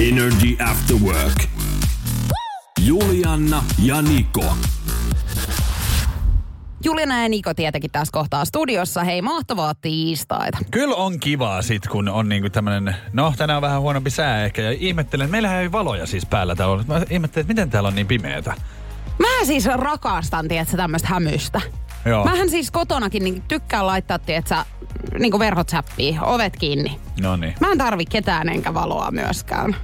Energy After Work. Julianna ja Niko. Juliana ja Niko tietenkin tässä kohtaa studiossa. Hei, mahtavaa tiistaita. Kyllä on kivaa sit, kun on niinku tämmönen, no tänään on vähän huonompi sää ehkä. Ja ihmettelen, meillähän ei valoja siis päällä täällä on. Mä ihmettelen, että miten täällä on niin pimeätä. Mä siis rakastan, tietsä, tämmöistä hämystä. Joo. Mähän siis kotonakin niin tykkään laittaa, tietsä, niin verhot säppii, ovet kiinni. No niin. Mä en tarvi ketään enkä valoa myöskään.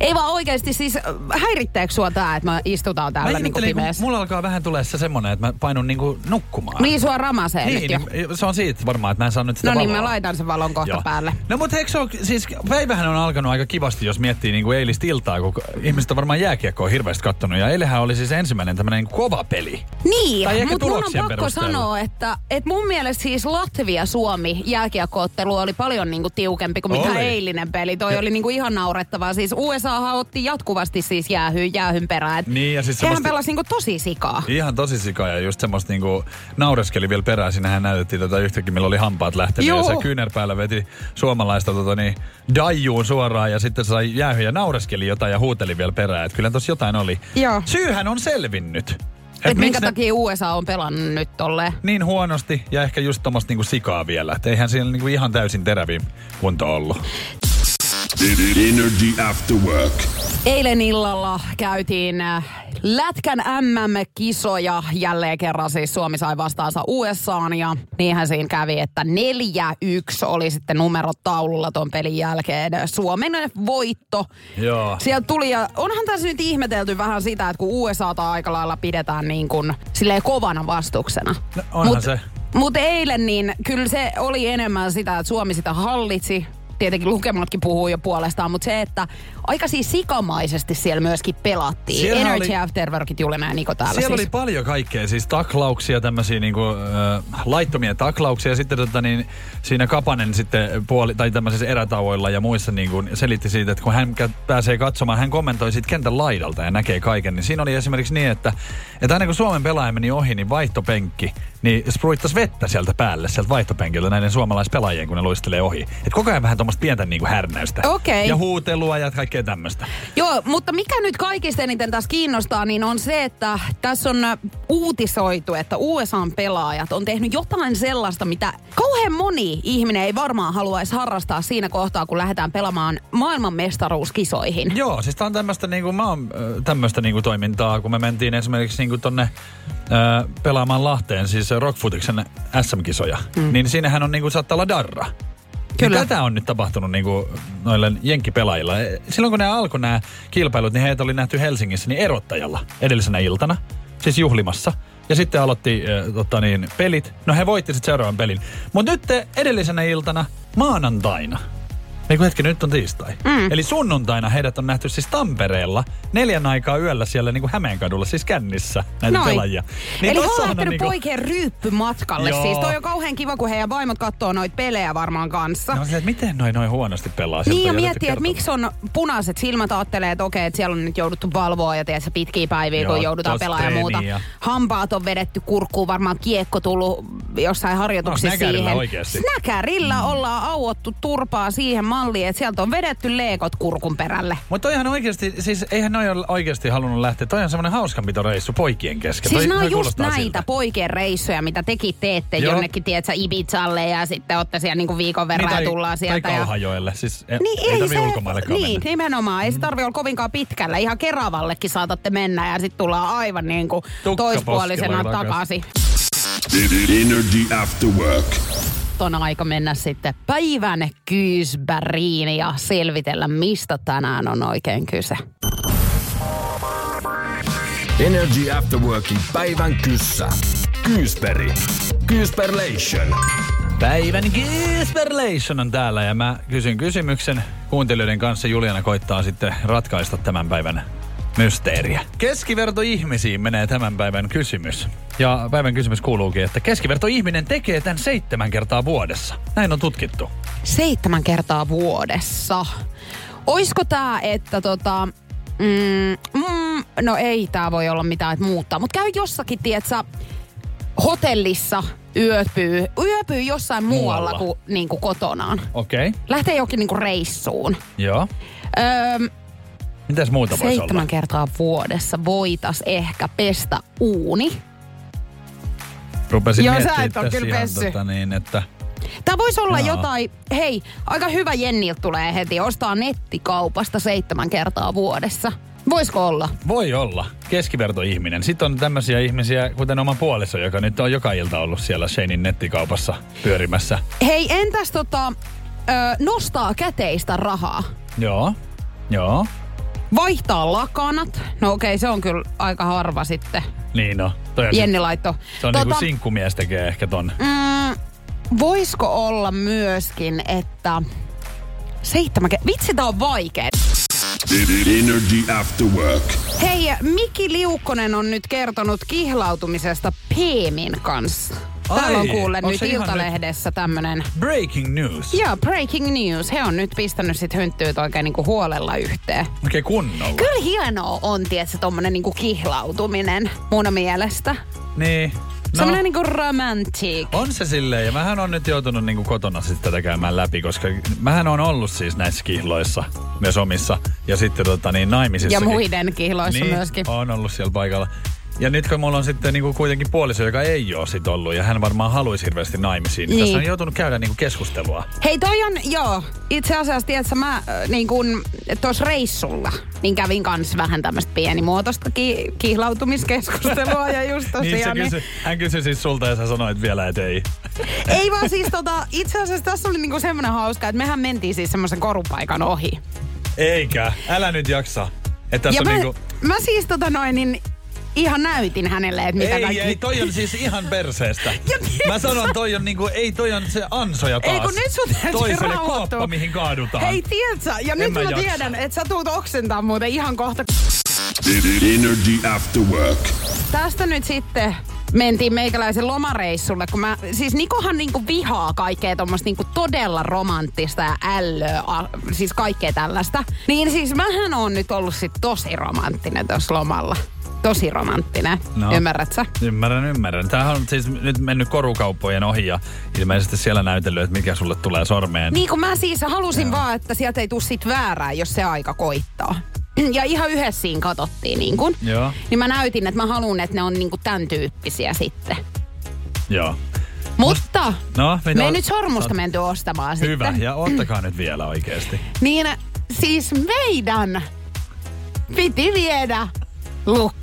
Ei vaan oikeasti siis, häiritteekö sua tää, että mä istutaan täällä Mä niinku ihmettelin, kun pimeässä? mulla alkaa vähän tulee se semmonen, että mä painun niinku nukkumaan. Niin sua ramasee nyt niin, jo. niin, se on siitä varmaan, että mä en saa nyt sitä No niin, mä laitan sen valon kohta Joo. päälle. No mutta eikö se ole, siis päivähän on alkanut aika kivasti, jos miettii niin kuin eilistä iltaa, kun ihmiset on varmaan jääkiekkoa hirveästi kattonut. Ja eilähän oli siis ensimmäinen tämmöinen kova peli. Niin, mutta mun on pakko. Sanoa, että, että mun mielestä siis Latvia-Suomi jääkiekkoottelu oli paljon niinku tiukempi kuin mitä Oli. eilinen peli. Toi oli niinku ihan naurettavaa. Siis USA otti jatkuvasti siis jäähyn, jäähyn perään. Et Niin, ja siis semmoista- pelasi niinku tosi sikaa. Ihan tosi sika ja just semmoista niinku naureskeli vielä perään. Siinähän näytettiin tätä yhtäkkiä, millä oli hampaat lähtenyt. Juu. Ja se kyynärpäällä veti suomalaista tota, niin, daijuun suoraan ja sitten sai jäähy ja naureskeli jotain ja huuteli vielä perään. Että kyllä tossa jotain oli. Joo. Syyhän on selvinnyt. Et Et minkä ne- takia USA on pelannut nyt tolleen. niin huonosti ja ehkä just tommoista niinku sikaa vielä. Et eihän siellä niinku ihan täysin teräviin kunto ollut. Energy After Work. Eilen illalla käytiin äh, Lätkän MM-kisoja jälleen kerran siis Suomi sai vastaansa USAan ja niinhän siinä kävi, että 4-1 oli sitten numerot taululla ton pelin jälkeen. Suomen voitto. Joo. Sieltä tuli ja onhan tässä nyt ihmetelty vähän sitä, että kun USAta aika lailla pidetään niin kuin silleen kovana vastuksena. No, onhan se. Mutta eilen niin kyllä se oli enemmän sitä, että Suomi sitä hallitsi. Tietenkin lukematkin puhuu jo puolestaan, mutta se, että aika siis sikamaisesti siellä myöskin pelattiin. Siellähän Energy oli- Afterworkit Juliana ja Niko täällä Siellä siis. oli paljon kaikkea, siis taklauksia, tämmöisiä niinku, äh, laittomia taklauksia. Sitten tota, niin, siinä Kapanen sitten puoli, tai tämmöisissä erätauoilla ja muissa niinku, selitti siitä, että kun hän pääsee katsomaan, hän kommentoi siitä kentän laidalta ja näkee kaiken. Niin siinä oli esimerkiksi niin, että, että aina kun Suomen pelaaja meni ohi, niin vaihtopenkki, niin spruittasi vettä sieltä päälle, sieltä vaihtopenkiltä näiden suomalaispelaajien, kun ne luistelee ohi. Et koko ajan vähän tuommoista pientä niinku härnäystä. Okei. Ja huutelua ja kaikkea tämmöistä. Joo, mutta mikä nyt kaikista eniten tässä kiinnostaa, niin on se, että tässä on äh, uutisoitu, että USAn pelaajat on tehnyt jotain sellaista, mitä kauhean moni ihminen ei varmaan haluaisi harrastaa siinä kohtaa, kun lähdetään pelaamaan maailmanmestaruuskisoihin. Joo, siis tää on tämmöistä niinku, mä oon äh, tämmöistä niinku toimintaa, kun me mentiin esimerkiksi niinku tonne äh, pelaamaan Lahteen, siis Rockfootiksen SM-kisoja. Mm. Niin siinähän on niinku, saattaa olla darra. Kyllä. Niin tätä on nyt tapahtunut niinku noille jenkkipelaajilla. Silloin kun nämä alkoi nämä kilpailut, niin heitä oli nähty Helsingissä niin erottajalla edellisenä iltana, siis juhlimassa. Ja sitten aloitti äh, tota niin, pelit. No he voitti sitten seuraavan pelin. Mutta nyt edellisenä iltana, maanantaina, ei kun hetki, nyt on tiistai. Mm. Eli sunnuntaina heidät on nähty siis Tampereella neljän aikaa yöllä siellä niin kuin Hämeenkadulla, siis kännissä näitä Noin. pelaajia. Niin Eli he on lähtenyt niinku- poikien ryyppymatkalle. Joo. Siis toi on kauhean kiva, kun heidän vaimot katsoo noita pelejä varmaan kanssa. No, silleen, että miten noin noin huonosti pelaa? Niin ja miettii, että miksi on punaiset silmät ajattelee, että okei, että siellä on nyt jouduttu valvoa ja tiedätkö, pitkiä päiviä, Joo, kun joudutaan pelaamaan ja muuta. Hampaat on vedetty kurkkuun, varmaan kiekko tullut jossain harjoituksissa No, snäkärillä siihen. oikeasti. Snäkärillä mm. ollaan auottu turpaa siihen malliin, että sieltä on vedetty leekot kurkun perälle. Mutta toihan oikeasti, siis eihän noi ole oikeasti halunnut lähteä. Toi on semmoinen hauskanpitoreissu poikien kesken. Siis toi, nämä on just näitä siltä. poikien reissuja, mitä tekin teette Joo. jonnekin, tiedätkö, Ibizalle ja sitten olette siellä niinku viikon verran niin, ja tai, tullaan sieltä. Tai ja... Kauhajoelle. Siis ei, Niin, ei, ei se, ulkomaillekaan niin, mennä. nimenomaan. Ei se tarvi olla kovinkaan pitkällä. Ihan Keravallekin saatatte mennä ja sitten tullaan aivan niin kuin Tukka toispuolisena poskella takaisin. Energy After Work. On aika mennä sitten päivän kyysbäriin ja selvitellä, mistä tänään on oikein kyse. Energy After Workin päivän kyssä. Kyysperi. Kyysperlation. Päivän Gisperlation on täällä ja mä kysyn kysymyksen. Kuuntelijoiden kanssa Juliana koittaa sitten ratkaista tämän päivän mysteeriä. Keskiverto ihmisiin menee tämän päivän kysymys. Ja päivän kysymys kuuluukin, että keskiverto ihminen tekee tämän seitsemän kertaa vuodessa. Näin on tutkittu. Seitsemän kertaa vuodessa. Oisko tää, että tota... Mm, mm, no ei tää voi olla mitään, että muuttaa. Mutta käy jossakin, tietsä, hotellissa yöpyy, yöpyy jossain muualla, Muualla. kuin, niin kuin kotonaan. Okei. Okay. Lähtee jokin niin kuin reissuun. Joo. Öö, Mitäs muuta voisi seitsemän olla? kertaa vuodessa voitais ehkä pestä uuni. Rupesin Joo, sä et tässä kyllä pessy. tota niin, että... Tämä voisi olla Joo. jotain, hei, aika hyvä Jenniltä tulee heti, ostaa nettikaupasta seitsemän kertaa vuodessa. Voisiko olla? Voi olla. Keskiverto ihminen. Sitten on tämmöisiä ihmisiä, kuten oma puoliso, joka nyt on joka ilta ollut siellä Shanein nettikaupassa pyörimässä. Hei, entäs tota, ö, nostaa käteistä rahaa? Joo. Joo. Vaihtaa lakanat. No okei, se on kyllä aika harva sitten. Niin no. Toi on Jenni laitto. Se on tota, niinku sinkkumies tekee ehkä ton. mm, voisiko olla myöskin, että seitsemän ke- Vitsi, tää on vaikea. Energy After Work. Hei, Miki Liukkonen on nyt kertonut kihlautumisesta Peemin kanssa. Täällä on Ai, kuule onks nyt Iltalehdessä tämmönen... Breaking news. Joo, breaking news. He on nyt pistänyt sit hynttyyt oikein niinku huolella yhteen. Oikein kunnolla. Kyllä hienoa on, tietsä, tommonen niinku kihlautuminen mun mielestä. Niin. No, Semmonen niinku romantic. on se silleen, ja mähän on nyt joutunut niinku kotona sitten tätä käymään läpi, koska mähän on ollut siis näissä kihloissa, myös omissa, ja sitten tota niin naimisissa. Ja muiden kihloissa niin, myöskin. on ollut siellä paikalla. Ja nyt kun mulla on sitten niinku kuitenkin puoliso, joka ei ole sit ollut, ja hän varmaan haluaisi hirveästi naimisiin, niin, Niin. tässä on joutunut käydä niinku keskustelua. Hei toi on, joo, itse asiassa tiedätkö, mä äh, niin kun tuossa reissulla, niin kävin kans vähän tämmöistä pienimuotoista ki- kihlautumiskeskustelua ja just Niin tosiaan. niin, kysy, hän kysyi siis sulta ja sä sanoit vielä, että ei. ei vaan siis tota, itse asiassa tässä oli niinku semmoinen hauska, että mehän mentiin siis semmoisen korupaikan ohi. Eikä, älä nyt jaksa. Että tässä ja on mä, niinku... mä siis tota noin, niin ihan näytin hänelle, että mitä Ei, kaikki... ei, toi on siis ihan perseestä. Mä sanon, toi on niinku, ei toi on se ansoja taas. Ei kun nyt sun täytyy Toiselle rauhoittua. kuoppa, mihin kaadutaan. Hei, tiedätkö? Ja nyt mä mä, tiedän, että sä tuut oksentaa muuten ihan kohta. Energy After Work. Tästä nyt sitten mentiin meikäläisen lomareissulle, kun mä, siis Nikohan niinku vihaa kaikkea tommoista niinku todella romanttista ja ällöä, a, siis kaikkea tällaista. Niin siis mähän on nyt ollut sit tosi romanttinen tuossa lomalla. Tosi romanttinen, No. ymmärrät sä? Ymmärrän, ymmärrän. Tämähän on siis nyt mennyt korukauppojen ohi ja ilmeisesti siellä näytellyt, että mikä sulle tulee sormeen. Niin kun mä siis halusin Joo. vaan, että sieltä ei tuu sit väärää, jos se aika koittaa. Ja ihan yhdessä siinä katsottiin niin kun. Joo, Niin mä näytin, että mä haluan, että ne on niinku tämän tyyppisiä sitten. joo. Mutta No, mitä me ei nyt sormusta menty ostamaan Hyvä, sitten. ja ottakaa nyt vielä oikeesti. Niin siis meidän piti viedä lukko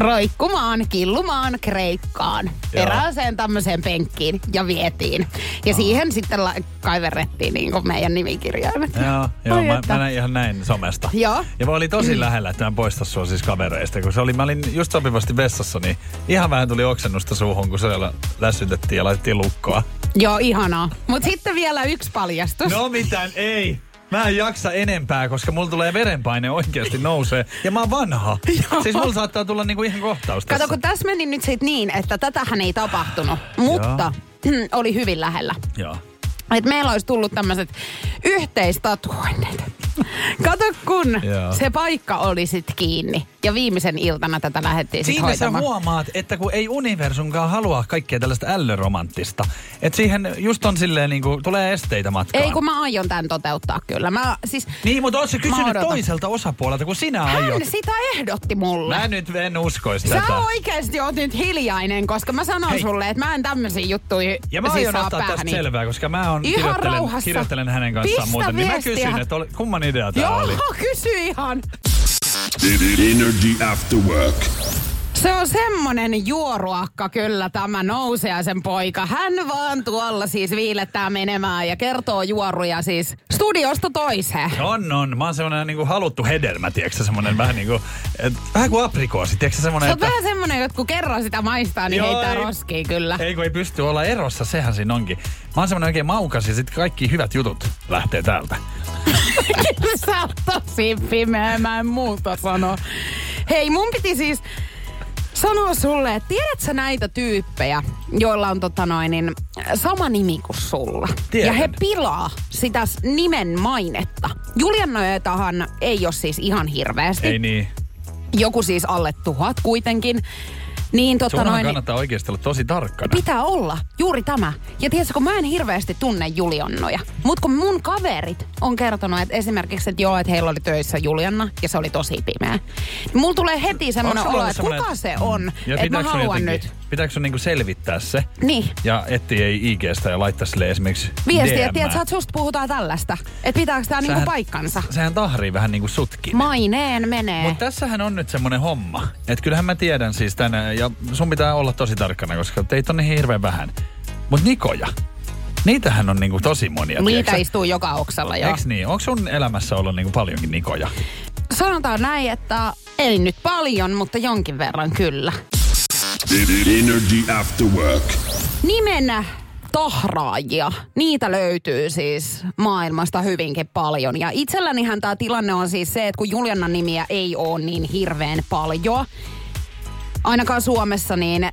roikkumaan, killumaan Kreikkaan. Erääseen tämmöiseen penkkiin ja vietiin. Ja siihen sitten la- kaiverrettiin niin kuin meidän nimikirjaimet. Joo, joo mä, että. mä näin ihan näin somesta. Joo. Ja mä olin tosi lähellä, että mä poista sua siis kavereista, kun se oli, mä olin just sopivasti vessassa, niin ihan vähän tuli oksennusta suuhun, kun siellä lässytettiin ja laitettiin lukkoa. Joo, ihanaa. Mutta sitten vielä yksi paljastus. No mitään, ei. Mä en jaksa enempää, koska mulla tulee verenpaine oikeasti nousee. Ja mä oon vanha. siis mulla saattaa tulla niinku ihan kohtaus tässä. Kato, kun tässä meni nyt sit niin, että tätähän ei tapahtunut, mutta oli hyvin lähellä. Joo. Että meillä olisi tullut tämmöiset yhteistatuoinnit. Kato, kun Joo. se paikka oli sitten kiinni. Ja viimeisen iltana tätä lähdettiin sitten Siinä sä hoitamaan. huomaat, että kun ei universumkaan halua kaikkea tällaista ällöromanttista. Että siihen just on silleen niinku, tulee esteitä matkaan. ei, kun mä aion tämän toteuttaa kyllä. Mä, siis, Niin, mutta oot sä Mä kysynyt toiselta osapuolelta, kun sinä hän aiot. sitä ehdotti mulle. Mä nyt en uskois Sä tätä. oikeesti oot nyt hiljainen, koska mä sanon Hei. sulle, että mä en tämmöisiä juttuja Ja mä siis aion ottaa tästä selvää, koska mä on, Ihan kirjoittelen, rauhassa. kirjoittelen hänen kanssaan Pistä muuten. Niin mä viestiä. kysyn, että oli, kumman idea tää Joo, oli. kysy ihan. Energy After Work. Se on semmonen juoruakka kyllä tämä nouseaisen poika. Hän vaan tuolla siis viilettää menemään ja kertoo juoruja siis studiosta toiseen. On, on. Mä oon semmonen niinku haluttu hedelmä, tiedätkö semmonen vähän niinku, et, vähän kuin aprikoosi, tiedätkö semmonen, Se on vähän semmonen, että kun kerran sitä maistaa, niin Joo, heittää ei- roskiin kyllä. Ei kun ei pysty olla erossa, sehän siinä onkin. Mä oon semmonen oikein maukas ja sit kaikki hyvät jutut lähtee täältä. Sä oot tosi pimeä, mä en muuta sano. Hei, mun piti siis sanoa sulle, että tiedätkö näitä tyyppejä, joilla on tota noin, niin, sama nimi kuin sulla. Tiedän. Ja he pilaa sitä nimen mainetta. Juliannoitahan ei ole siis ihan hirveästi. Ei niin. Joku siis alle tuhat kuitenkin. Niin tota Sunhan noin, kannattaa oikeasti olla tosi tarkkana. Pitää olla, juuri tämä. Ja tiedätkö, kun mä en hirveästi tunne Juliannoja, mutta kun mun kaverit on kertonut, että esimerkiksi, että joo, että heillä oli töissä Julianna ja se oli tosi pimeä. Niin mulla tulee heti semmoinen olo, että kuka se on, Ja että mä haluan jotenkin- nyt. Pitääkö sun niinku selvittää se? Niin. Ja etti ei IGstä ja laittaa sille esimerkiksi Viesti, DM. että tiedät, että susta puhutaan tällaista. Että pitääkö tää niinku Sähän- paikkansa. Sehän tahrii vähän niinku sutkin. Maineen menee. Mutta tässähän on nyt semmonen homma, että kyllähän mä tiedän siis tänään, ja sun pitää olla tosi tarkkana, koska teitä on niin hirveän vähän. Mutta Nikoja, niitähän on niinku tosi monia, Niitä tiedätkö? istuu joka oksalla jo. Eiks niin? Onko sun elämässä ollut niinku paljonkin Nikoja? Sanotaan näin, että ei nyt paljon, mutta jonkin verran kyllä. Energy After Work. Nimen tahraajia, niitä löytyy siis maailmasta hyvinkin paljon. Ja itsellänihän tämä tilanne on siis se, että kun Juliannan nimiä ei ole niin hirveän paljon, ainakaan Suomessa, niin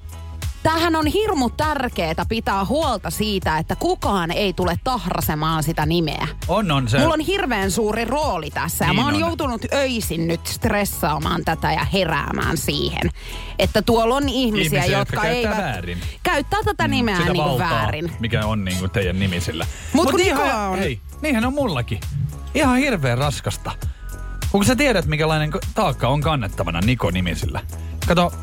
tämähän on hirmu tärkeää pitää huolta siitä, että kukaan ei tule tahrasemaan sitä nimeä. On, on se. Mulla on hirveän suuri rooli tässä ja Niin mä oon on. joutunut öisin nyt stressaamaan tätä ja heräämään siihen, että tuolla on ihmisiä, Ihmisiä, jotka, jotka käyttää eivät väärin. käyttää tätä nimeä sitä niin kuin valtaa, väärin. mikä on niinku teidän nimisillä. Mut kun ihan, on- Hei, niinhän on mullakin. Ihan hirveän raskasta. Kun sä tiedät, mikälainen taakka on kannettavana Niko-nimisillä. Kato,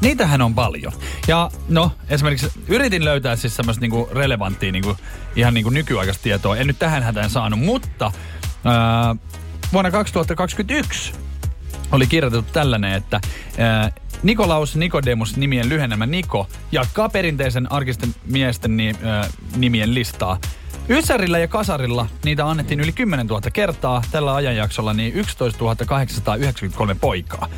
niitähän on paljon. Ja no, esimerkiksi yritin löytää siis semmoista niinku relevanttia niinku, ihan niinku nykyaikaista tietoa. En nyt tähän hätään saanut, mutta ää, vuonna 2021 oli kirjoitettu tällainen, että ää, Nikolaus Nikodemus nimien lyhennämä Niko jatkaa perinteisen arkisten miesten ni, ää, nimien listaa. Ysärillä ja kasarilla niitä annettiin yli 10 000 kertaa. Tällä ajanjaksolla niin 11 893 poikaa.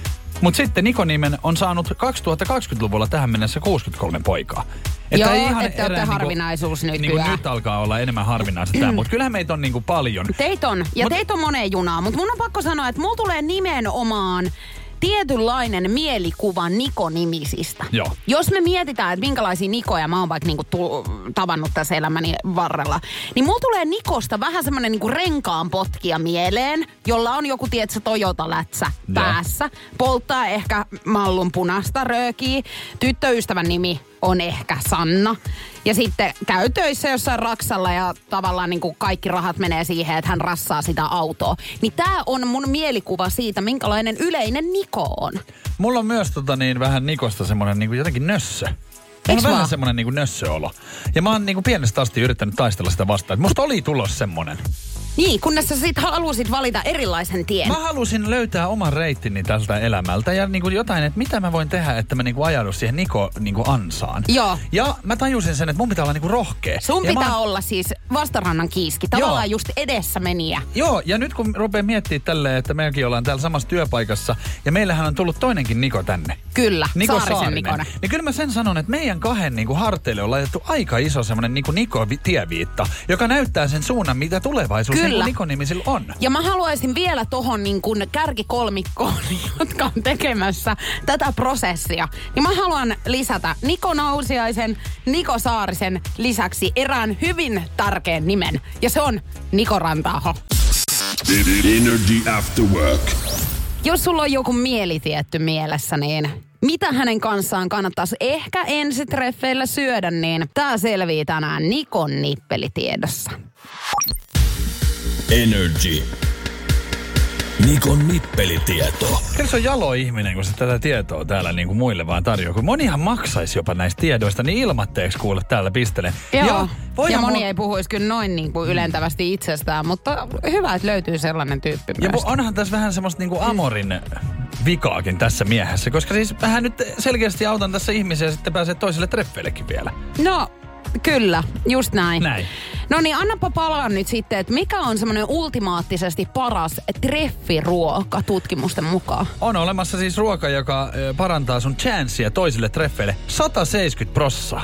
Mutta sitten Nikonimen on saanut 2020-luvulla tähän mennessä 63 poikaa. Joo, ei että te erää olette harvinaisuus Niinku nykyään. nyt alkaa olla enemmän harvinaista tämä, mutta kyllähän meitä on niinku paljon. Teitä on, ja Mut- Mut, teitä on moneen junaan, mutta mun on pakko sanoa, että mulla tulee nimenomaan tietynlainen mielikuva Niko-nimisistä. Joo. Jos me mietitään, että minkälaisia Nikoja mä oon vaikka niinku tu- tavannut tässä elämäni varrella, niin mulla tulee Nikosta vähän semmonen niinku renkaan potkia mieleen, jolla on joku, tietsä, Toyota-lätsä Joo. päässä. Polttaa ehkä mallun punasta röökiä. Tyttöystävän nimi on ehkä Sanna. Ja sitten käy töissä jossain raksalla ja tavallaan niin kuin kaikki rahat menee siihen, että hän rassaa sitä autoa. Niin tämä on mun mielikuva siitä, minkälainen yleinen Niko on. Mulla on myös tota niin, vähän Nikosta semmonen niin jotenkin nössö. Mulla Eiks on vähän vaan? semmonen niin nössöolo. Ja mä oon niin pienestä asti yrittänyt taistella sitä vastaan. Musta oli tulos semmonen. Niin, kunnes sä sit halusit valita erilaisen tien. Mä halusin löytää oman reittini tältä elämältä ja niin jotain, että mitä mä voin tehdä, että mä niin ajaudun siihen Niko niin ansaan. Joo. Ja mä tajusin sen, että mun pitää olla niin rohkea. Sun ja pitää mä, olla siis vastarannan kiiski, tavallaan Joo. just edessä meniä. Joo, ja nyt kun rupeaa miettimään tälleen, että mekin ollaan täällä samassa työpaikassa, ja meillähän on tullut toinenkin Niko tänne. Kyllä, Niko Saarisen Saarinen. Nikona. Niin kyllä mä sen sanon, että meidän kahden niin kuin harteille on laitettu aika iso semmoinen niin Niko-tieviitta, joka näyttää sen suunnan, mitä tulevaisuus niin Kyllä. kuin Niko-nimisillä on. Ja mä haluaisin vielä tohon niin kuin kärkikolmikkoon, jotka on tekemässä tätä prosessia. Niin mä haluan lisätä Niko Nausiaisen, Niko Saarisen lisäksi erään hyvin tärkeän nimen. Ja se on Niko Rantaho. Energy After Work. Jos sulla on joku mielitietty mielessä, niin mitä hänen kanssaan kannattaisi ehkä ensitreffeillä syödä, niin tää selvii tänään Nikon nippelitiedossa. Energy. Nikon nippelitieto. Kyllä se on jalo ihminen, kun se tätä tietoa täällä niin kuin muille vaan tarjoaa. Kun monihan maksaisi jopa näistä tiedoista, niin ilmatteeksi kuule täällä pistelen. Joo. Ja, Ja, moni mulla- ei puhuisi kyllä noin niin kuin ylentävästi itsestään, mutta hyvä, että löytyy sellainen tyyppi Ja myös. onhan tässä vähän semmoista niinku Amorin vikaakin tässä miehessä, koska siis vähän nyt selkeästi autan tässä ihmisiä ja sitten pääsee toiselle treffeillekin vielä. No, kyllä, just näin. Näin. No niin, annapa palaa nyt sitten, että mikä on semmoinen ultimaattisesti paras treffiruoka tutkimusten mukaan? On olemassa siis ruoka, joka parantaa sun chanssia toisille treffeille 170 prossaa.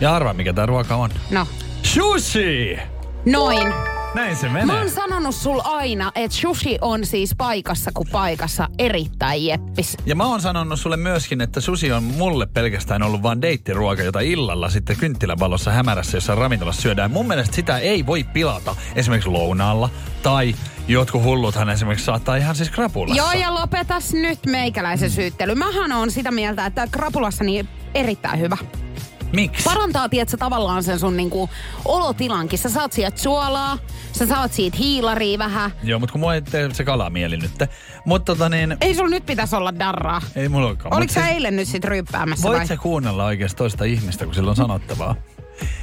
Ja arva, mikä tämä ruoka on. No, Sushi! noin. Näin se Mä menee. oon sanonut sul aina, että sushi on siis paikassa kuin paikassa erittäin jeppis. Ja mä oon sanonut sulle myöskin, että susi on mulle pelkästään ollut vaan deittiruoka, jota illalla sitten kynttilävalossa hämärässä jossain ravintolassa syödään. Mun mielestä sitä ei voi pilata esimerkiksi lounaalla tai jotkut hulluthan esimerkiksi saattaa ihan siis krapulassa. Joo, ja lopetas nyt meikäläisen syyttely. Mähän on sitä mieltä, että krapulassa niin erittäin hyvä. Miksi? Parantaa, tiedätkö, tavallaan sen sun niinku olotilankin. Sä saat sieltä suolaa, sä saat siitä hiilaria vähän. Joo, mutta kun mua ei tee se kalamieli nyt. Mutta tota niin, Ei sulla nyt pitäisi olla darraa. ei mulla olekaan. Oliko sä siis- eilen nyt sit ryppäämässä Voit vai? sä kuunnella oikeasti toista ihmistä, kun sillä on sanottavaa?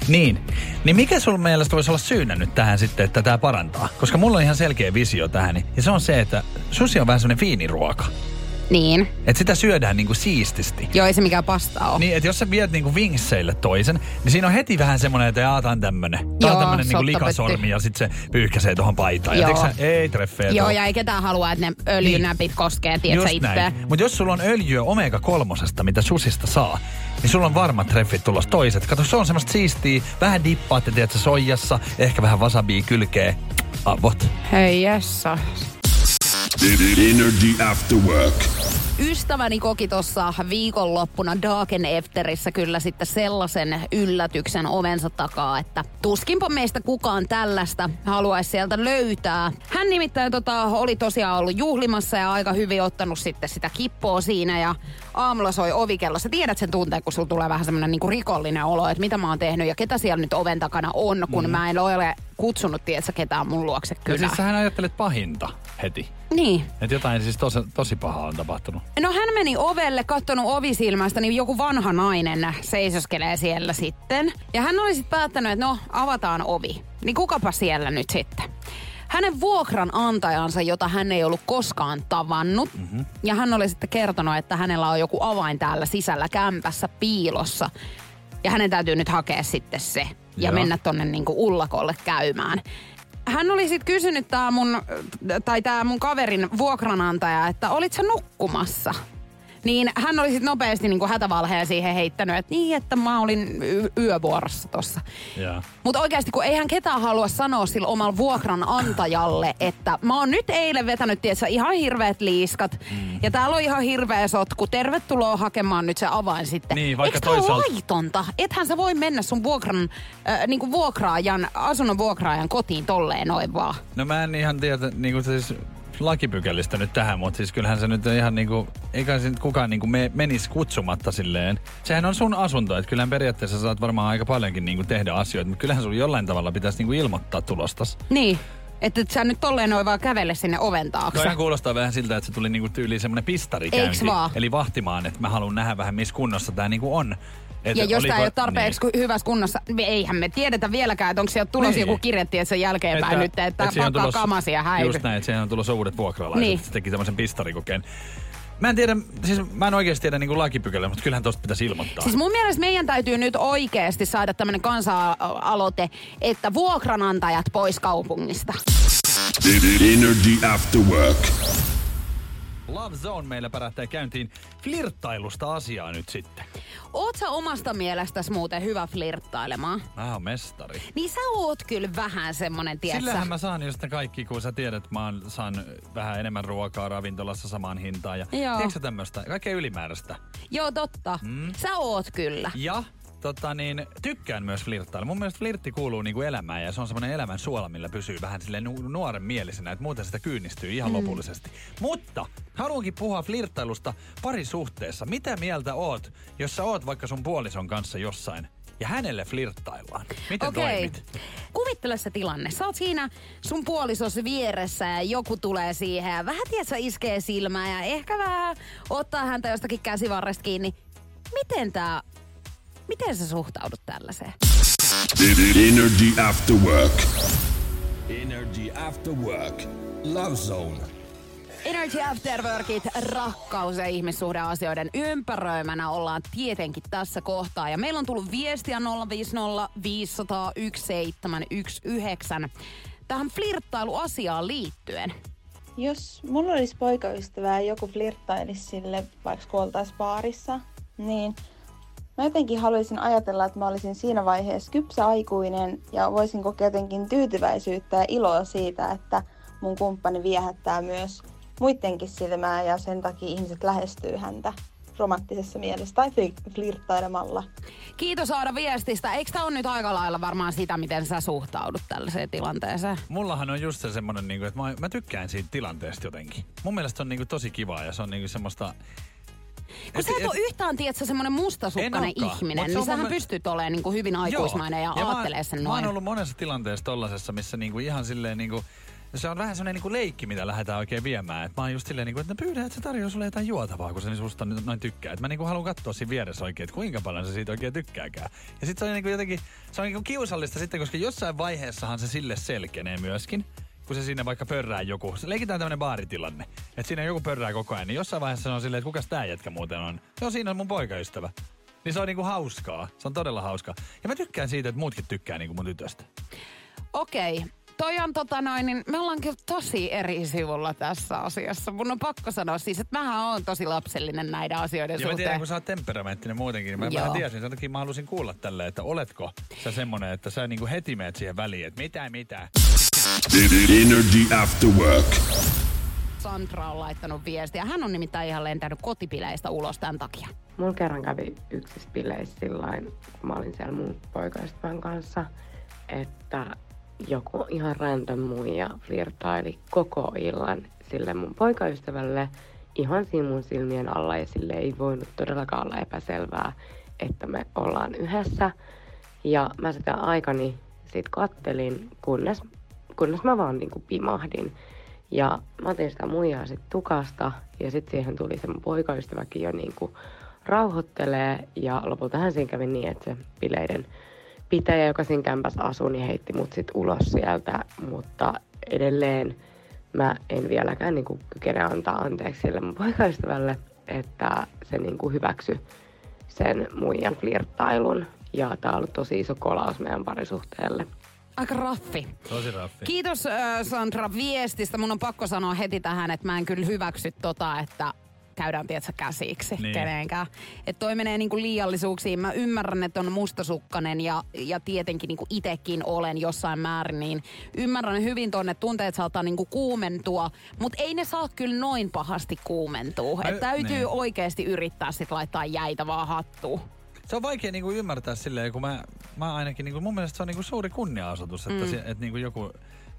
Niin. Niin mikä sun mielestä voisi olla syynä nyt tähän sitten, että tämä parantaa? Koska mulla on ihan selkeä visio tähän. Ja se on se, että susi on vähän semmoinen fiiniruoka. Niin. Että sitä syödään niinku siististi. Joo, ei se mikään pasta ole. Niin, että jos sä viet niinku vinkseille toisen, niin siinä on heti vähän semmoinen, että jaa, tää on tämmönen. Tää Joo, on tämmönen niinku likasormi ja sit se pyyhkäsee tuohon paitaan. Ja Joo. tiiäks sä, ei treffejä. Joo, tuo. ja ei ketään halua, että ne öljynäpit koskee, tiedätkö itse. Mutta jos sulla on öljyä omega kolmosesta, mitä susista saa, niin sulla on varmat treffit tulos toiset. Kato, se on semmoista siistiä. Vähän dippaatte, tiedätkö, soijassa, ehkä vähän wasabiä kylkee. Avot. Hei Jessa. Energy After Work. Ystäväni koki tuossa viikonloppuna Darken Efterissä kyllä sitten sellaisen yllätyksen ovensa takaa, että tuskinpa meistä kukaan tällaista haluaisi sieltä löytää. Hän nimittäin tota, oli tosiaan ollut juhlimassa ja aika hyvin ottanut sitten sitä kippoa siinä ja aamulla soi ovikello. Sä tiedät sen tunteen, kun sulla tulee vähän semmoinen niinku rikollinen olo, että mitä mä oon tehnyt ja ketä siellä nyt oven takana on, kun mm. mä en ole kutsunut, tiedätkö, ketään mun luokse Ja kyllä. siis sähän ajattelet pahinta heti. Niin. Että jotain siis tosi, tosi pahaa on tapahtunut. No hän meni ovelle, kattonut ovisilmästä, niin joku vanha nainen seisoskelee siellä sitten. Ja hän oli sitten päättänyt, että no avataan ovi. Niin kukapa siellä nyt sitten. Hänen vuokranantajansa, jota hän ei ollut koskaan tavannut. Mm-hmm. Ja hän oli sitten kertonut, että hänellä on joku avain täällä sisällä kämpässä piilossa. Ja hänen täytyy nyt hakea sitten se ja Joo. mennä tonne niinku ullakolle käymään. Hän oli sitten kysynyt tää mun, tai tää mun kaverin vuokranantaja, että olit sä nukkumassa? Niin hän oli sitten nopeasti niinku hätävalheen siihen heittänyt, että niin, että mä olin y- yövuorossa tossa. Mutta oikeasti, kun eihän ketään halua sanoa sillä omalla vuokranantajalle, että mä oon nyt eilen vetänyt, tietsä, ihan hirveät liiskat. Mm. Ja täällä on ihan hirveä sotku. Tervetuloa hakemaan nyt se avain sitten. Niin, vaikka Eikö toisaalta- laitonta? Ethän sä voi mennä sun vuokran, äh, niinku vuokraajan, asunnon vuokraajan kotiin tolleen noin vaan. No mä en ihan tiedä, niinku siis lakipykälistä nyt tähän, mutta siis kyllähän se nyt on ihan niinku, eikä se nyt kukaan niinku me, menisi kutsumatta silleen. Sehän on sun asunto, että kyllähän periaatteessa saat varmaan aika paljonkin niinku tehdä asioita, mutta kyllähän sun jollain tavalla pitäisi niinku ilmoittaa tulostas. Niin. Että et sä nyt tolleen noin vaan kävele sinne oven taakse. Toihan kuulostaa vähän siltä, että se tuli niinku tyyliin semmoinen pistarikäynti. Eiks vaan? Eli vahtimaan, että mä haluan nähdä vähän missä kunnossa tää niinku on. Et Ja jos tämä ei ole tarpeeksi niin. hyvässä kunnossa, eihän me tiedetä vieläkään, että onko sieltä tulossa Niin. joku kirjetti, että se jälkeenpäin nyt, että on pakkaa tulossa- kamasi ja häivy. Just näin, että siihen on tulossa uudet vuokralaiset. Niin. Se teki tämmöisen pistarikokeen. Mä en tiedä, siis mä en oikeasti tiedä niin lakipykälä, mutta kyllähän tosta pitäisi ilmoittaa. Siis mun mielestä meidän täytyy nyt oikeasti saada tämmöinen kansa-aloite, että vuokranantajat pois kaupungista. Energy After Work. Love Zone meillä pärähtää käyntiin flirttailusta asiaa nyt sitten. Oot sä omasta mielestäsi muuten hyvä flirttailemaan? Mä oon mestari. Niin sä oot kyllä vähän semmonen, tietsä. Sillähän mä saan just kaikki, kun sä tiedät, että mä oon, saan vähän enemmän ruokaa ravintolassa samaan hintaan. Ja Joo. tiedätkö tämmöstä? Kaikkea ylimääräistä. Joo, totta. Mm. Sä oot kyllä. Ja tota niin, tykkään myös flirttailla. Mun mielestä flirtti kuuluu niinku elämään ja se on semmoinen elämän suola, millä pysyy vähän sille nu- nuoren mielisenä, että muuten sitä kyynistyy ihan mm. lopullisesti. Mutta haluankin puhua flirttailusta parisuhteessa. Mitä mieltä oot, jos sä oot vaikka sun puolison kanssa jossain ja hänelle flirttaillaan? Miten Okei. toimit? Kuvittele se tilanne. Sä oot siinä sun puolisos vieressä ja joku tulee siihen ja vähän tiedätkö, iskee silmää ja ehkä vähän ottaa häntä jostakin käsivarresta kiinni. Miten tää, miten sä suhtaudut tällaiseen? Energy After Work. Energy After Work. Love Zone. Energy Afterworkit, rakkaus ja ihmissuhdeasioiden ympäröimänä ollaan tietenkin tässä kohtaa. Ja meillä on tullut viestiä 050 500 1719 tähän flirttailuasiaan liittyen. Jos mulla olisi poikaystävää ja joku flirttailisi sille, vaikka kun baarissa, niin mä jotenkin haluaisin ajatella, että mä olisin siinä vaiheessa kypsä aikuinen ja voisin kokea jotenkin tyytyväisyyttä ja iloa siitä, että mun kumppani viehättää myös muidenkin silmää ja sen takia ihmiset lähestyy häntä romanttisessa mielessä tai fli- flirttailemalla. Kiitos Aada viestistä. Eikö tämä on nyt aika lailla varmaan sitä, miten sä suhtaudut tällaiseen tilanteeseen? Mullahan on just se semmonen, niinku, että mä, mä tykkään siitä tilanteesta jotenkin. Mun mielestä se on niinku tosi kivaa ja se on niinku semmoista... Kun sä et ole yhtään, tiedätkö, semmoinen mustasukkainen ihminen, niin sähän mun- pystyt olemaan niin kuin hyvin aikuismainen ja, ja mä- aattelee sen Mä noin. oon ollut monessa tilanteessa tollasessa, missä niinku ihan silleen niinku, se on vähän semmoinen niinku leikki, mitä lähdetään oikein viemään. Et mä oon just silleen, niinku, että pyydän, että se tarjoaa sulle jotain juotavaa, kun se susta nyt noin tykkää. Et mä niinku haluan katsoa siinä vieressä oikein, että kuinka paljon se siitä oikein tykkääkään. Ja sit se on niinku jotenkin, se on niinku kiusallista sitten, koska jossain vaiheessahan se sille selkenee myöskin kun se siinä vaikka pörrää joku. Se leikitään tämmönen baaritilanne. Että siinä joku pörrää koko ajan. Niin jossain vaiheessa se on silleen, että kukas tää jätkä muuten on. Joo, siinä on mun poikaystävä. Niin se on niinku hauskaa. Se on todella hauskaa. Ja mä tykkään siitä, että muutkin tykkää niinku mun tytöstä. Okei. Toi on tota noin, niin me ollaan kyllä tosi eri sivulla tässä asiassa. Mun on pakko sanoa siis, että mähän on tosi lapsellinen näiden asioiden Ja mä suhteen. tiedän, kun sä oot temperamenttinen muutenkin, niin mä, Joo. mä tiesin, sen takia mä halusin kuulla tälle, että oletko sä semmonen, että sä niinku heti meet siihen väliin, että mitä, mitä. Energy After Work. Sandra on laittanut viestiä. Hän on nimittäin ihan lentänyt kotipileistä ulos tämän takia. Mulla kerran kävi yksissä bileissä sillain, kun mä olin siellä mun poikaystävän kanssa, että joku ihan random muija flirtaili koko illan sille mun poikaystävälle ihan siinä mun silmien alla ja sille ei voinut todellakaan olla epäselvää, että me ollaan yhdessä. Ja mä sitä aikani sit kattelin, kunnes, kunnes mä vaan niinku pimahdin. Ja mä otin sitä muijaa sit tukasta ja sitten siihen tuli se mun poikaystäväkin jo niinku rauhoittelee ja lopulta hän siinä kävi niin, että se bileiden pitäjä, joka siinä kämpässä asui, niin heitti mut sit ulos sieltä, mutta edelleen mä en vieläkään niinku kykene antaa anteeksi sille mun poikaystävälle, että se niinku hyväksy sen muijan flirttailun ja tää on ollut tosi iso kolaus meidän parisuhteelle. Aika raffi. Tosi raffi. Kiitos äh, Sandra viestistä. Mun on pakko sanoa heti tähän, että mä en kyllä hyväksy tota, että käydään tietsä käsiksi Niin. kenenkään. Että toi menee niinku liiallisuuksiin. Mä ymmärrän, että on mustasukkainen ja, ja tietenkin niinku itekin olen jossain määrin, niin ymmärrän hyvin tonne tunteet saattaa niinku kuumentua, mutta ei ne saa kyllä noin pahasti kuumentua. Että täytyy niin. oikeasti yrittää sit laittaa jäitä vaan hattuun. Se on vaikea niinku ymmärtää silleen, kun mä, mä ainakin, niinku, mun mielestä se on niinku suuri kunnia-osoitus, että, mm. se, että niinku joku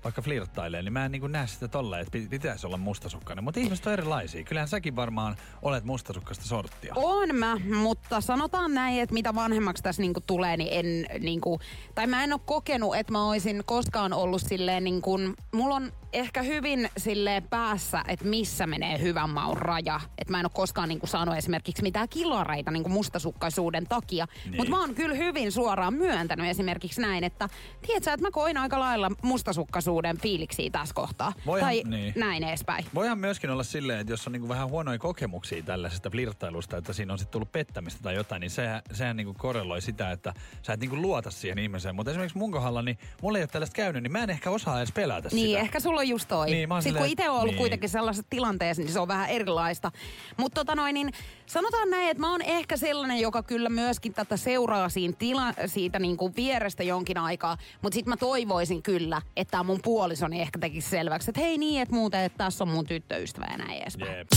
vaikka flirttailee, niin mä en niinku näe sitä tolleen, että pit- pitäisi olla mustasukkainen. Mutta ihmiset on erilaisia. Kyllähän säkin varmaan olet mustasukkaista sorttia. On mä, mutta sanotaan näin, että mitä vanhemmaksi tässä niinku tulee, niin en niinku, tai mä en ole kokenut, että mä olisin koskaan ollut silleen niinku, mulla on ehkä hyvin silleen päässä, että missä menee hyvän maun raja. Että mä en ole koskaan niinku saanut esimerkiksi mitään kilareita niinku mustasukkaisuuden takia. Niin. Mutta mä oon kyllä hyvin suoraan myöntänyt esimerkiksi näin, että tiedätkö, että mä koin aika lailla mustasukkaisuuden fiiliksiä tässä kohtaa. Voihan- tai niin. näin edespäin. Voihan myöskin olla silleen, että jos on niinku vähän huonoja kokemuksia tällaisesta flirttailusta, että siinä on sitten tullut pettämistä tai jotain, niin sehän, sehän niinku korreloi sitä, että sä et niinku luota siihen ihmiseen. Mutta esimerkiksi mun kohdalla, niin mulla ei ole tällaista käynyt, niin mä en ehkä osaa edes pelätä Niin, sitä. ehkä sulla on just toi. Niin, Sitten kun silleen, itse on ollut niin. kuitenkin sellaisessa tilanteessa, niin se on vähän erilaista. Mutta tota noin, niin sanotaan näin, että mä oon ehkä sellainen, joka kyllä myöskin tätä seuraa siinä tila, siitä niin kuin vierestä jonkin aikaa. Mutta sitten mä toivoisin kyllä, että mun puolisoni ehkä tekisi selväksi, että hei niin, että muuten, että tässä on mun tyttöystävä ja näin edespäin. Jep.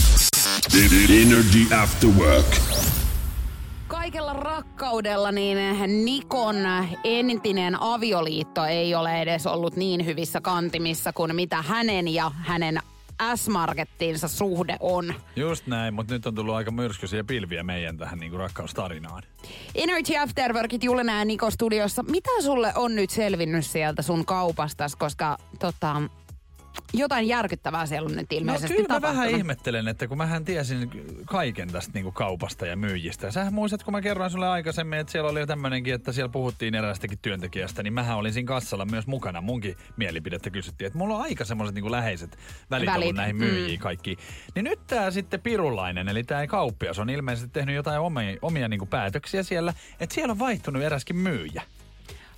Energy After Work. Kaikella rakkaudella niin Nikon entinen avioliitto ei ole edes ollut niin hyvissä kantimissa kuin mitä hänen ja hänen S-Markettinsa suhde on. Just näin, mutta nyt on tullut aika myrskyisiä pilviä meidän tähän niinku rakkaustarinaan. Energy Afterworkit Julena ja Niko studiossa. Mitä sulle on nyt selvinnyt sieltä sun kaupastas, koska tota, jotain järkyttävää siellä on nyt No ilmeisesti kyllä mä tapahtunut. vähän ihmettelen, että kun mähän tiesin kaiken tästä niinku kaupasta ja myyjistä. Ja sähän muistat, kun mä kerroin sulle aikaisemmin, että siellä oli jo tämmöinenkin, että siellä puhuttiin eräästäkin työntekijästä, niin mähän olin siinä kassalla myös mukana. Munkin mielipidettä kysyttiin, että mulla on aika semmoiset niinku läheiset välit, Välit, ollut näihin mm. myyjiin kaikki. Niin nyt tää sitten Pirulainen, eli tää kauppias on ilmeisesti tehnyt jotain omia, omia niinku päätöksiä siellä, että siellä on vaihtunut eräskin myyjä.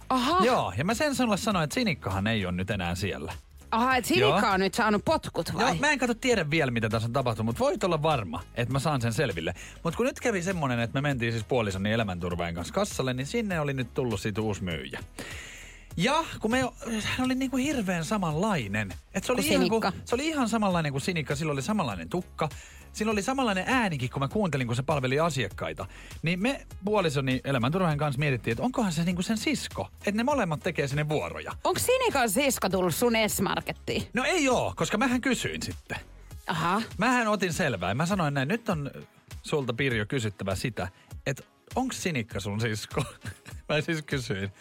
Aha, Joo, ja mä sen sanoin, että Sinikkahan ei ole nyt enää siellä. Aha Joo. Sinikka on nyt saanut potkut vai? Joo, mä en kato tiedä vielä, mitä tässä on tapahtunut, mutta voit olla varma, että mä saan sen selville. Mutta kun nyt kävi semmonen, että me mentiin siis puolisoni elämänturvain kanssa kassalle, niin sinne oli nyt tullut siitä uusi myyjä. Ja kun me, hän oli niinku hirveän samanlainen. Et se, oli Kuin ihan kuin, se oli ihan samanlainen kuin Sinikka, sillä oli samanlainen tukka. Sillä oli samanlainen äänikin, kun mä kuuntelin, kun se palveli asiakkaita. Niin me puolisoni elämänturvain kanssa mietittiin, että onkohan se niinku sen sisko. Että ne molemmat tekee sinne vuoroja. Onko Sinikan sisko tullut sun S-Markettiin? No ei oo, koska mähän kysyin sitten. Aha. Mähän otin selvää. Mä sanoin näin, nyt on sulta Pirjo kysyttävä sitä, että onko Sinikka sun sisko? Mä siis kysyin.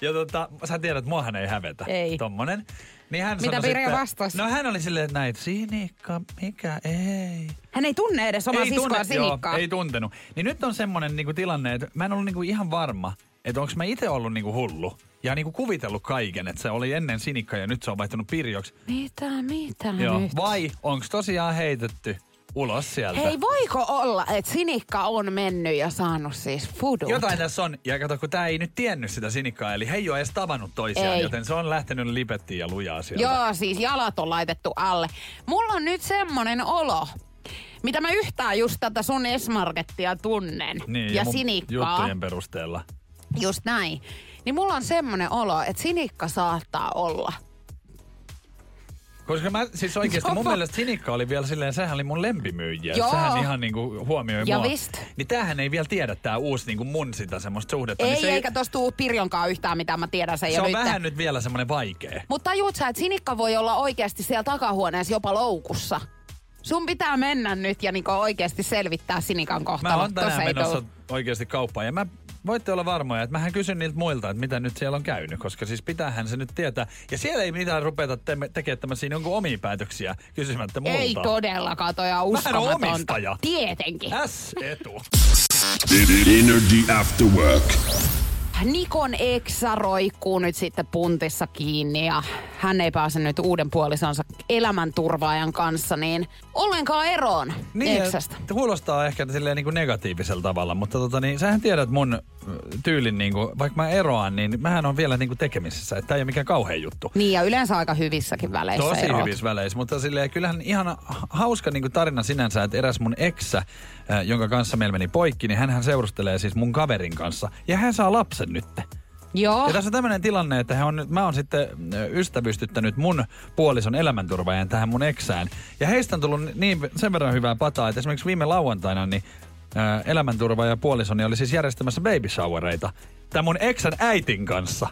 Ja tota, sä tiedät, että muahan ei hävetä. Ei. Tommonen. Niin hän Mitä sitten, vastasi? No hän oli silleen, että näin, Sinikka, mikä, ei. Hän ei tunne edes omaa siskoa Sinikkaa. Joo, ei tuntenut. Niin nyt on semmonen niinku tilanne, että mä en ollut niinku ihan varma, että onko mä itse ollut niinku hullu ja niinku kuvitellut kaiken, että se oli ennen Sinikka ja nyt se on vaihtunut Pirjoksi. Mitä, mitä Joo. nyt? Vai onko tosiaan heitetty ulos sieltä? Hei, voiko olla, että Sinikka on mennyt ja saanut siis fudut? Jotain tässä on. Ja kato, kun tää ei nyt tiennyt sitä Sinikkaa, eli he ei ole edes tavannut toisiaan, Ei. joten se on lähtenyt lipettiin ja lujaa sieltä. Joo, siis jalat on laitettu alle. Mulla on nyt semmonen olo, mitä mä yhtään just tätä sun S-Markettia tunnen. Niin, ja mun Sinikkaa. juttujen perusteella. Just näin. Niin mulla on semmonen olo, että Sinikka saattaa olla. Koska mä siis oikeasti mun mielestä Sinikka oli vielä silleen, sehän oli mun lempimyyjiä. Joo. Sehän ihan niinku huomioi Ja mua. vist. Niin tämähän ei vielä tiedä tää uusi niinku mun sitä semmoista suhdetta. Ei, niin se, eikä tosta tuu Pirjonkaan yhtään mitään, mä tiedän sen se on nyt. vähän nyt vielä semmoinen vaikea. Mutta tajuut sä, että Sinikka voi olla oikeasti siellä takahuoneessa jopa loukussa. Sun pitää mennä nyt ja niinku oikeasti selvittää Sinikan Mä kohtalo. oon tänään ei menossa oikeasti kauppaan ja mä voitte olla varmoja, että mähän kysyn niiltä muilta, että mitä nyt siellä on käynyt, koska siis pitäähän se nyt tietää. Ja siellä ei mitään rupeta te- tekemään tämmöisiä jonkun omia päätöksiä kysymättä multa. Ei todellakaan, toi on uskomatonta. omistaja. Tietenkin. S-etu. Energy After Work. Nikon eksä roikkuu nyt sitten puntissa kiinni ja hän ei pääse nyt uuden puolisonsa elämänturvaajan kanssa niin ollenkaan eroon Niin, eksästä. kuulostaa ehkä silleen niin kuin negatiivisella tavalla, mutta tota, niin, sähän tiedät mun tyylin, niin kuin, vaikka mä eroan, niin mähän on vielä niin kuin tekemisissä, että tämä ei ole mikään kauhean juttu. Niin ja yleensä aika hyvissäkin väleissä Tosi eroat. hyvissä väleissä, mutta silleen, kyllähän ihan hauska niin kuin tarina sinänsä, että eräs mun eksä, jonka kanssa meillä meni poikki, niin hän seurustelee siis mun kaverin kanssa. Ja hän saa lapsen nyt. Joo. Ja tässä on tämmöinen tilanne, että hän on, mä oon sitten ystävystyttänyt mun puolison elämänturvaajan tähän mun eksään. Ja heistä on tullut niin sen verran hyvää pataa, että esimerkiksi viime lauantaina niin ö, elämänturvaaja puolisoni oli siis järjestämässä baby showereita tämän mun eksän äitin kanssa.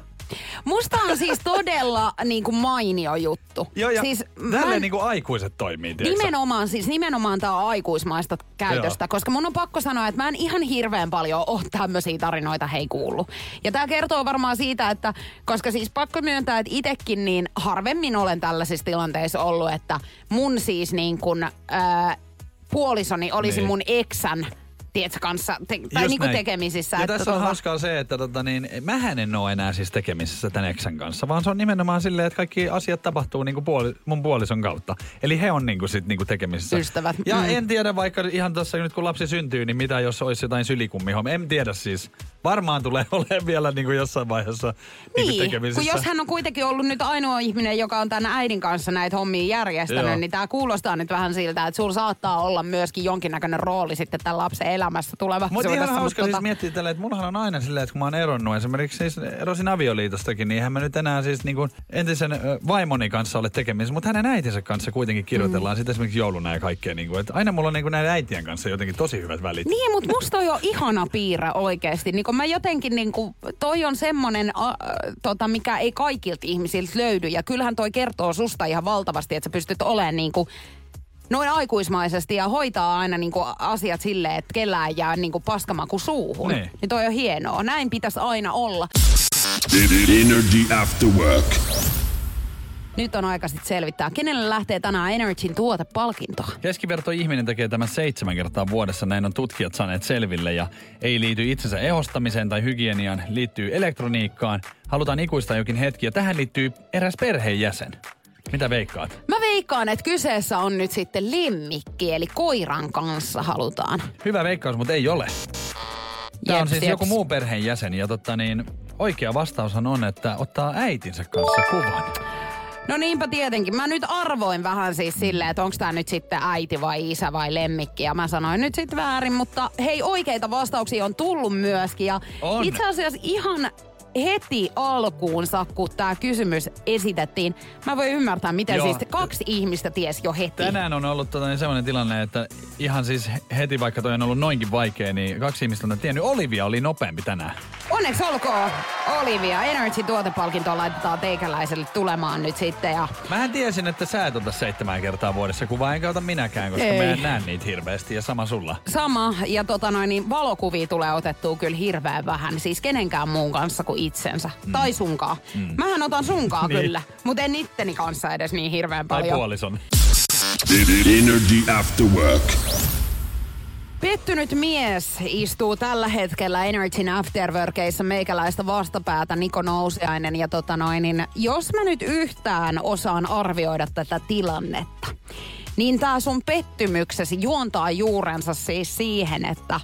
Musta on siis todella niin kuin mainio juttu. Joo, ja siis mä tälleen en- niin kuin aikuiset toimii, tiedätkö sä? Nimenomaan, siis nimenomaan tämä aikuismaista käytöstä, Joo. koska mun on pakko sanoa, että mä en ihan hirveän paljon ole tämmöisiä tarinoita hei kuullut. Ja tämä kertoo varmaan siitä, että koska siis pakko myöntää, että itekin niin harvemmin olen tällaisissa tilanteissa ollut, että mun siis niin kuin, ää, puolisoni olisi niin. mun eksän tiedätkö, kanssa, te, tai Just niin näin. tekemisissä. Ja että tässä on hauskaa se, että tota, niin, mähän en ole enää siis tekemisissä tämän eksän kanssa, vaan se on nimenomaan silleen, että kaikki asiat tapahtuu niin kuin puoli, mun puolison kautta. Eli he on niin kuin sit niin kuin tekemisissä. Ystävät, Ja mm. en tiedä vaikka ihan tuossa nyt kun lapsi syntyy, niin mitä jos olisi jotain sylikummihommia. En tiedä siis. Varmaan tulee olemaan vielä niin kuin jossain vaiheessa niin, Niin, tekemisissä. kun jos hän on kuitenkin ollut nyt ainoa ihminen, joka on tämän äidin kanssa näitä hommia järjestänyt, Joo. niin tämä kuulostaa nyt vähän siltä, että sulla saattaa olla myöskin jonkinnäköinen rooli sitten tämän lapsen elämässä Mutta tulevaisuudessa. ihan hauska tota- siis miettiä tällä, että mullahan on aina silleen, että kun mä oon eronnut, esimerkiksi siis erosin avioliitostakin, niin eihän mä nyt enää siis niin kuin entisen vaimoni kanssa ole tekemisissä, mutta hänen äitinsä kanssa kuitenkin kirjoitellaan mm. sitten esimerkiksi jouluna ja kaikkea. Niin kuin, että aina mulla on niin kuin näiden äitien kanssa jotenkin tosi hyvät välit. Niin, mutta musta on jo ihana piirre oikeasti. Niin kun mä jotenkin, niin kun, toi on semmonen, äh, tota, mikä ei kaikilta ihmisiltä löydy. Ja kyllähän toi kertoo susta ihan valtavasti, että sä pystyt olemaan niin kuin, noin aikuismaisesti ja hoitaa aina niin kuin asiat silleen, että kellään jää niin kuin paskamaku suuhun. Niin. niin toi on hienoa. Näin pitäisi aina olla. Energy After Work. Nyt on aika sitten selvittää, kenelle lähtee tänään Energyn tuotepalkinto. Keskiverto ihminen tekee tämän seitsemän kertaa vuodessa, näin on tutkijat saaneet selville ja ei liity itsensä ehostamiseen tai hygieniaan, liittyy elektroniikkaan. Halutaan ikuistaa jokin hetki ja tähän liittyy eräs perheenjäsen. Mitä veikkaat? Mä veikkaan, että kyseessä on nyt sitten lemmikki, eli koiran kanssa halutaan. Hyvä veikkaus, mutta ei ole. Tämä on Jeps, siis jeps. joku muu perheenjäsen ja totta niin, oikea vastaushan on, että ottaa äitinsä kanssa kuvan. No niinpä tietenkin. Mä nyt arvoin vähän siis silleen, että onko tämä nyt sitten äiti vai isä vai lemmikki. Ja mä sanoin nyt sitten väärin, mutta hei oikeita vastauksia on tullut myöskin. Ja On. itse asiassa ihan heti alkuunsa, kun tämä kysymys esitettiin, mä voin ymmärtää, miten Joo. siis kaksi ihmistä ties jo heti. Tänään on ollut tota, niin sellainen tilanne, että ihan siis heti vaikka toi on ollut noinkin vaikea, niin kaksi ihmistä on tiennyt. Olivia oli nopeampi tänään. Onneksi olkoon Olivia. Energy tuotepalkinto laitetaan teikäläiselle tulemaan nyt sitten. Ja Mähän tiesin, että sä et ota seitsemän kertaa vuodessa kuvaa, enkä ota minäkään, koska Ei. mä en näe niitä hirveästi ja sama sulla. Sama, ja tota noin, niin valokuvia tulee otettua kyllä hirveän vähän. Siis kenenkään muun kanssa kuin itsensä. Mm. Tai sunkaan. Mm. Mähän otan sunkaan Niin. kyllä, mutta en itteni kanssa edes niin hirveän Tai paljon. puolison. Energy After Work. Pettynyt mies istuu tällä hetkellä Energyn Afterworkeissa meikäläistä vastapäätä Niko Nousiainen. Ja tota noin, niin jos mä nyt yhtään osaan arvioida tätä tilannetta, niin tää sun pettymyksesi juontaa juurensa siis siihen, että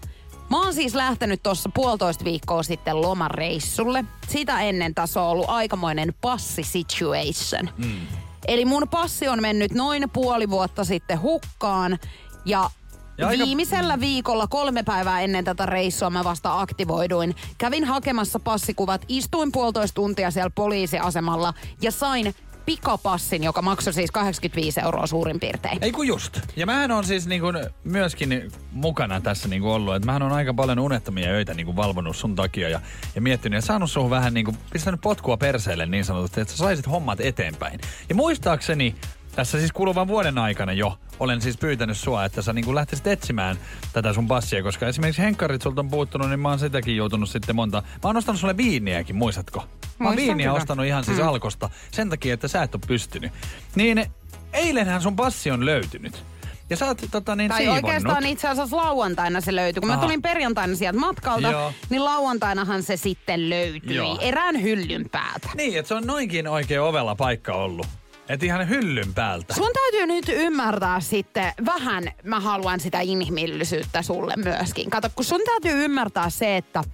Mä oon siis lähtenyt tuossa puolitoista viikkoa sitten lomareissulle. Sitä ennen tässä on ollut aikamoinen passi situation. Mm. Eli mun passi on mennyt noin puoli vuotta sitten hukkaan ja Ja aika- Viimeisellä viikolla kolme päivää ennen tätä reissua mä vasta aktivoiduin. Kävin hakemassa passikuvat, istuin puolitoista tuntia siellä poliisiasemalla ja sain pikapassin, joka maksoi siis 85 euroa suurin piirtein. Ei kun just. Ja mähän on siis niin kuin myöskin mukana tässä niin ollut. Että mähän on aika paljon unettomia öitä niin valvonut sun takia ja, ja miettinyt ja saanut suhun vähän niin kuin, pistänyt potkua perseelle niin sanotusti, että sä saisit hommat eteenpäin. Ja muistaakseni tässä siis kuluvan vuoden aikana jo olen siis pyytänyt sua, että sä niin kuin lähtisit etsimään tätä sun passia, koska esimerkiksi henkkarit sulta on puuttunut, niin mä oon sitäkin joutunut sitten monta. Mä oon ostanut sulle viiniäkin, muistatko? Mä oon Muistan viiniä kyllä. ostanut ihan siis mm. alkosta sen takia, että sä et ole pystynyt. Niin eilenhän sun passi on löytynyt. Ja sä oot tota niin Tai siivonnut. oikeastaan itse asiassa lauantaina se löytyi. Kun mä Aha. tulin perjantaina sieltä matkalta, Joo. niin lauantainahan se sitten löytyi. Joo. Erään hyllyn päältä. Niin, että se on noinkin oikein ovella paikka ollut. Et ihan hyllyn päältä. Sun täytyy nyt ymmärtää sitten vähän, mä haluan sitä inhimillisyyttä sulle myöskin. Kato, kun sun täytyy ymmärtää se, että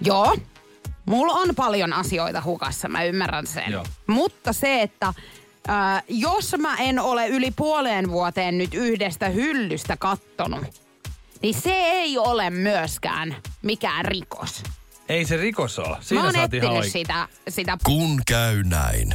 joo, mulla on paljon asioita hukassa, mä ymmärrän sen. Joo. Mutta se, että ää, jos mä en ole yli puoleen vuoteen nyt yhdestä hyllystä kattonut, niin se ei ole myöskään mikään rikos. Ei se rikos ole. Mä Siinä oon etsinyt oikein. sitä, sitä Kun käy näin.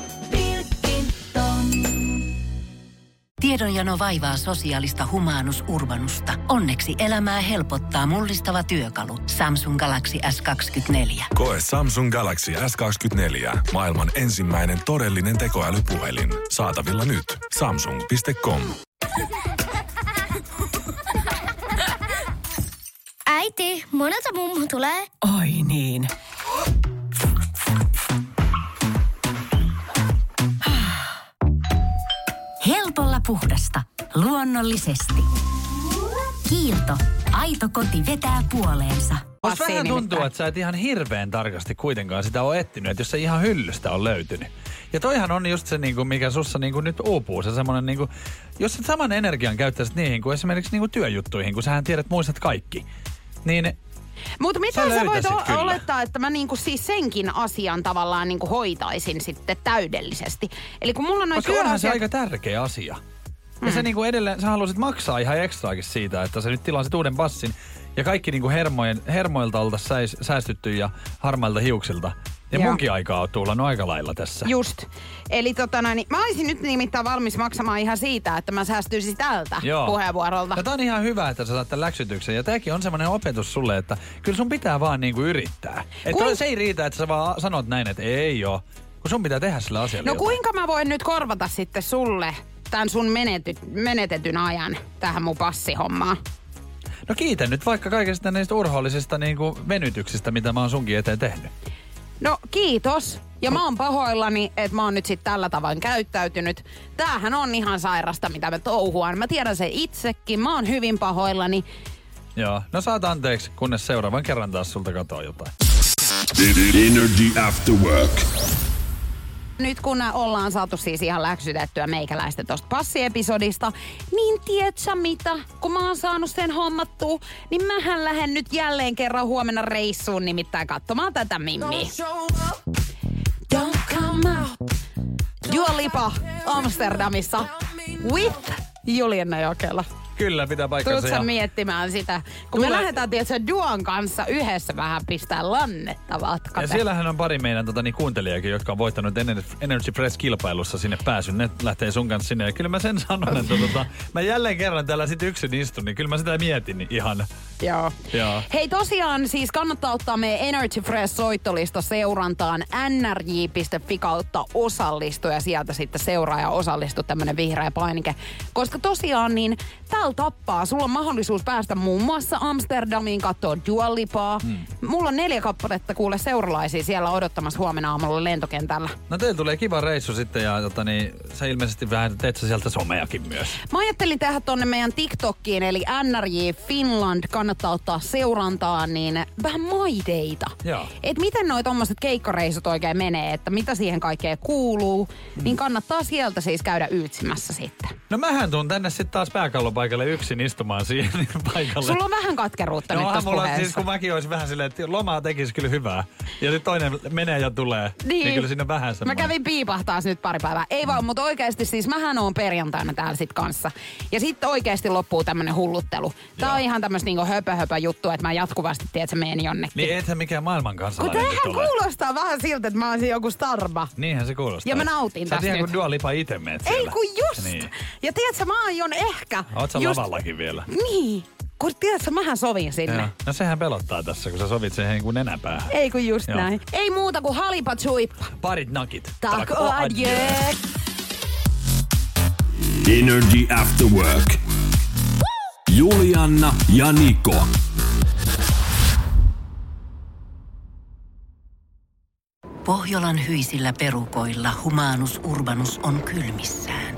Tiedonjano vaivaa sosiaalista humanus urbanusta. Onneksi elämää helpottaa mullistava työkalu. Samsung Galaxy S24. Koe Samsung Galaxy S24. Maailman ensimmäinen todellinen tekoälypuhelin. Saatavilla nyt. Samsung.com. Äiti, monelta mummu tulee? Oi niin. Puhdasta. Luonnollisesti. Kiilto. Aito koti vetää puoleensa. Musta vähän tuntuu, nimittäin. että sä et ihan hirveän tarkasti kuitenkaan sitä ole etsinyt, että jos se ihan hyllystä on löytynyt. Ja toihan on just se, niinku, mikä sussa niinku nyt uupuu, se semmonen, niinku, jos sä saman energian käyttäisit niihin kuin esimerkiksi niinku työjuttuihin, kun sähän tiedät, muistat kaikki, niin Mutta mitä Sä sä, voit o- olettaa, että mä niinku siis senkin asian tavallaan niinku hoitaisin sitten täydellisesti. Eli kun mulla on noin Koska onhan se työasiat... aika tärkeä asia. Ja se niinku edelleen, sä haluaisit maksaa ihan ekstraakin siitä, että sä nyt tilasit uuden passin ja kaikki niinku hermojen, hermoilta oltaisiin säis, säästytty ja harmailta hiuksilta. Ja Joo. munkin aikaa on tullannut aika lailla tässä. Just. Eli tota noin, niin mä olisin nyt nimittäin valmis maksamaan ihan siitä, että mä säästyisin tältä Joo. puheenvuorolta. Ja tää on ihan hyvä, että sä saat tämän läksytyksen. Ja tääkin on semmoinen opetus sulle, että kyllä sun pitää vaan niinku yrittää. Että Kun- se ei riitä, että sä vaan sanot näin, että ei oo. Kun sun pitää tehdä sillä asialla No jotain. kuinka mä voin nyt korvata sitten sulle tämän sun menety, menetetyn ajan tähän mun passihommaan? No kiitän nyt vaikka kaikista niistä urhoollisista niinku venytyksistä, mitä mä oon sunkin eteen tehnyt. No kiitos. Ja mä oon pahoillani, että mä oon nyt sitten tällä tavoin käyttäytynyt. Tämähän on ihan sairasta, mitä mä touhuan. Mä tiedän sen itsekin. Mä oon hyvin pahoillani. Joo. No saat anteeksi, kunnes seuraavan kerran taas sulta katoaa jotain. Energy After Work. Nyt kun ollaan saatu siis ihan läksytettyä meikäläistä tosta passiepisodista, niin tiedätkö mitä? Kun mä oon saanut sen hommattua, niin mähän lähden nyt jälleen kerran huomenna reissuun nimittäin katsomaan tätä mimmiä. Don't come out. Dua Lipa Amsterdamissa with Juliana Jokela. Kyllä, pitää paikkansa. Tuut sä ja- miettimään sitä, kun me Tule- lähdetään tietysti Duan kanssa yhdessä vähän pistää lannetta vatkata. Ja siellähän on pari meidän tota, niin, kuuntelijakin, jotka on voittanut Ener- Energy Press-kilpailussa sinne pääsyn. Ne lähtee sun kanssa sinne. Ja kyllä mä sen sanon, että tota, mä jälleen kerran täällä sit yksin istun, niin kyllä mä sitä mietin ihan. Joo. Joo. Hei tosiaan siis kannattaa ottaa meidän Energy Fresh soittolista seurantaan nrj.fi kautta osallistu ja sieltä sitten seuraa ja osallistu tämmönen vihreä painike. Koska tosiaan niin täällä tappaa. Sulla on mahdollisuus päästä muun muassa Amsterdamiin katsoa Dua Lipaa. Hmm. Mulla on neljä kappaletta kuule seuralaisia siellä odottamassa huomenna aamulla lentokentällä. No teillä tulee kiva reissu sitten ja tota, niin, sä ilmeisesti vähän teet sä sieltä someakin myös. Mä ajattelin tehdä tonne meidän TikTokkiin, eli NRJ Finland kannattaa ottaa seurantaan, niin vähän maideita. Joo. Et miten noi tommoset keikkareissut oikein menee, että mitä siihen kaikkeen kuuluu, Mm. niin kannattaa sieltä siis käydä yytsimässä sitten. No mähän tuun tänne sitten taas pääkallopaikalle yksin istumaan siihen paikalle. Sulla on vähän katkeruutta nyt No tässä mulla siis, kun mäkin olisi vähän silleen, että lomaa tekisi kyllä hyvää. Ja sitten toinen menee ja tulee. Niin, niin kyllä on vähän Mä semmoinen. kävin piipahtaa nyt pari päivää. Ei vaan, mutta oikeasti siis mähän on perjantaina täällä sit kanssa. Ja sitten oikeasti loppuu tämmönen hulluttelu. Tää on ihan tämmöistä niinku höpö, höpö juttu, että mä jatkuvasti tiedän, että mä menen jonnekin. Niin ethän mikään maailman Kun kansalainen nyt tämähän ole. kuulostaa vähän siltä, että mä olisin joku starba. Niinhän se kuulostaa. Ja mä nautin Sä tästä ihan nyt. kuin Dua Lipa itse meet Ei siellä. kun just. Niin. Ja tiedätkö, mä aion ehkä... Oot sä just... lavallakin vielä? Niin. Kun tiedätkö, mähän sovin sinne. Joo. No sehän pelottaa tässä, kun sä sovit sen niin kuin nenäpäähän. Ei kun just Joo. näin. Ei muuta kuin halipa chuippa. Parit nakit. Tak o adjö. Energy After Work. Julianna ja Niko. Pohjolan hyisillä perukoilla humanus urbanus on kylmissään.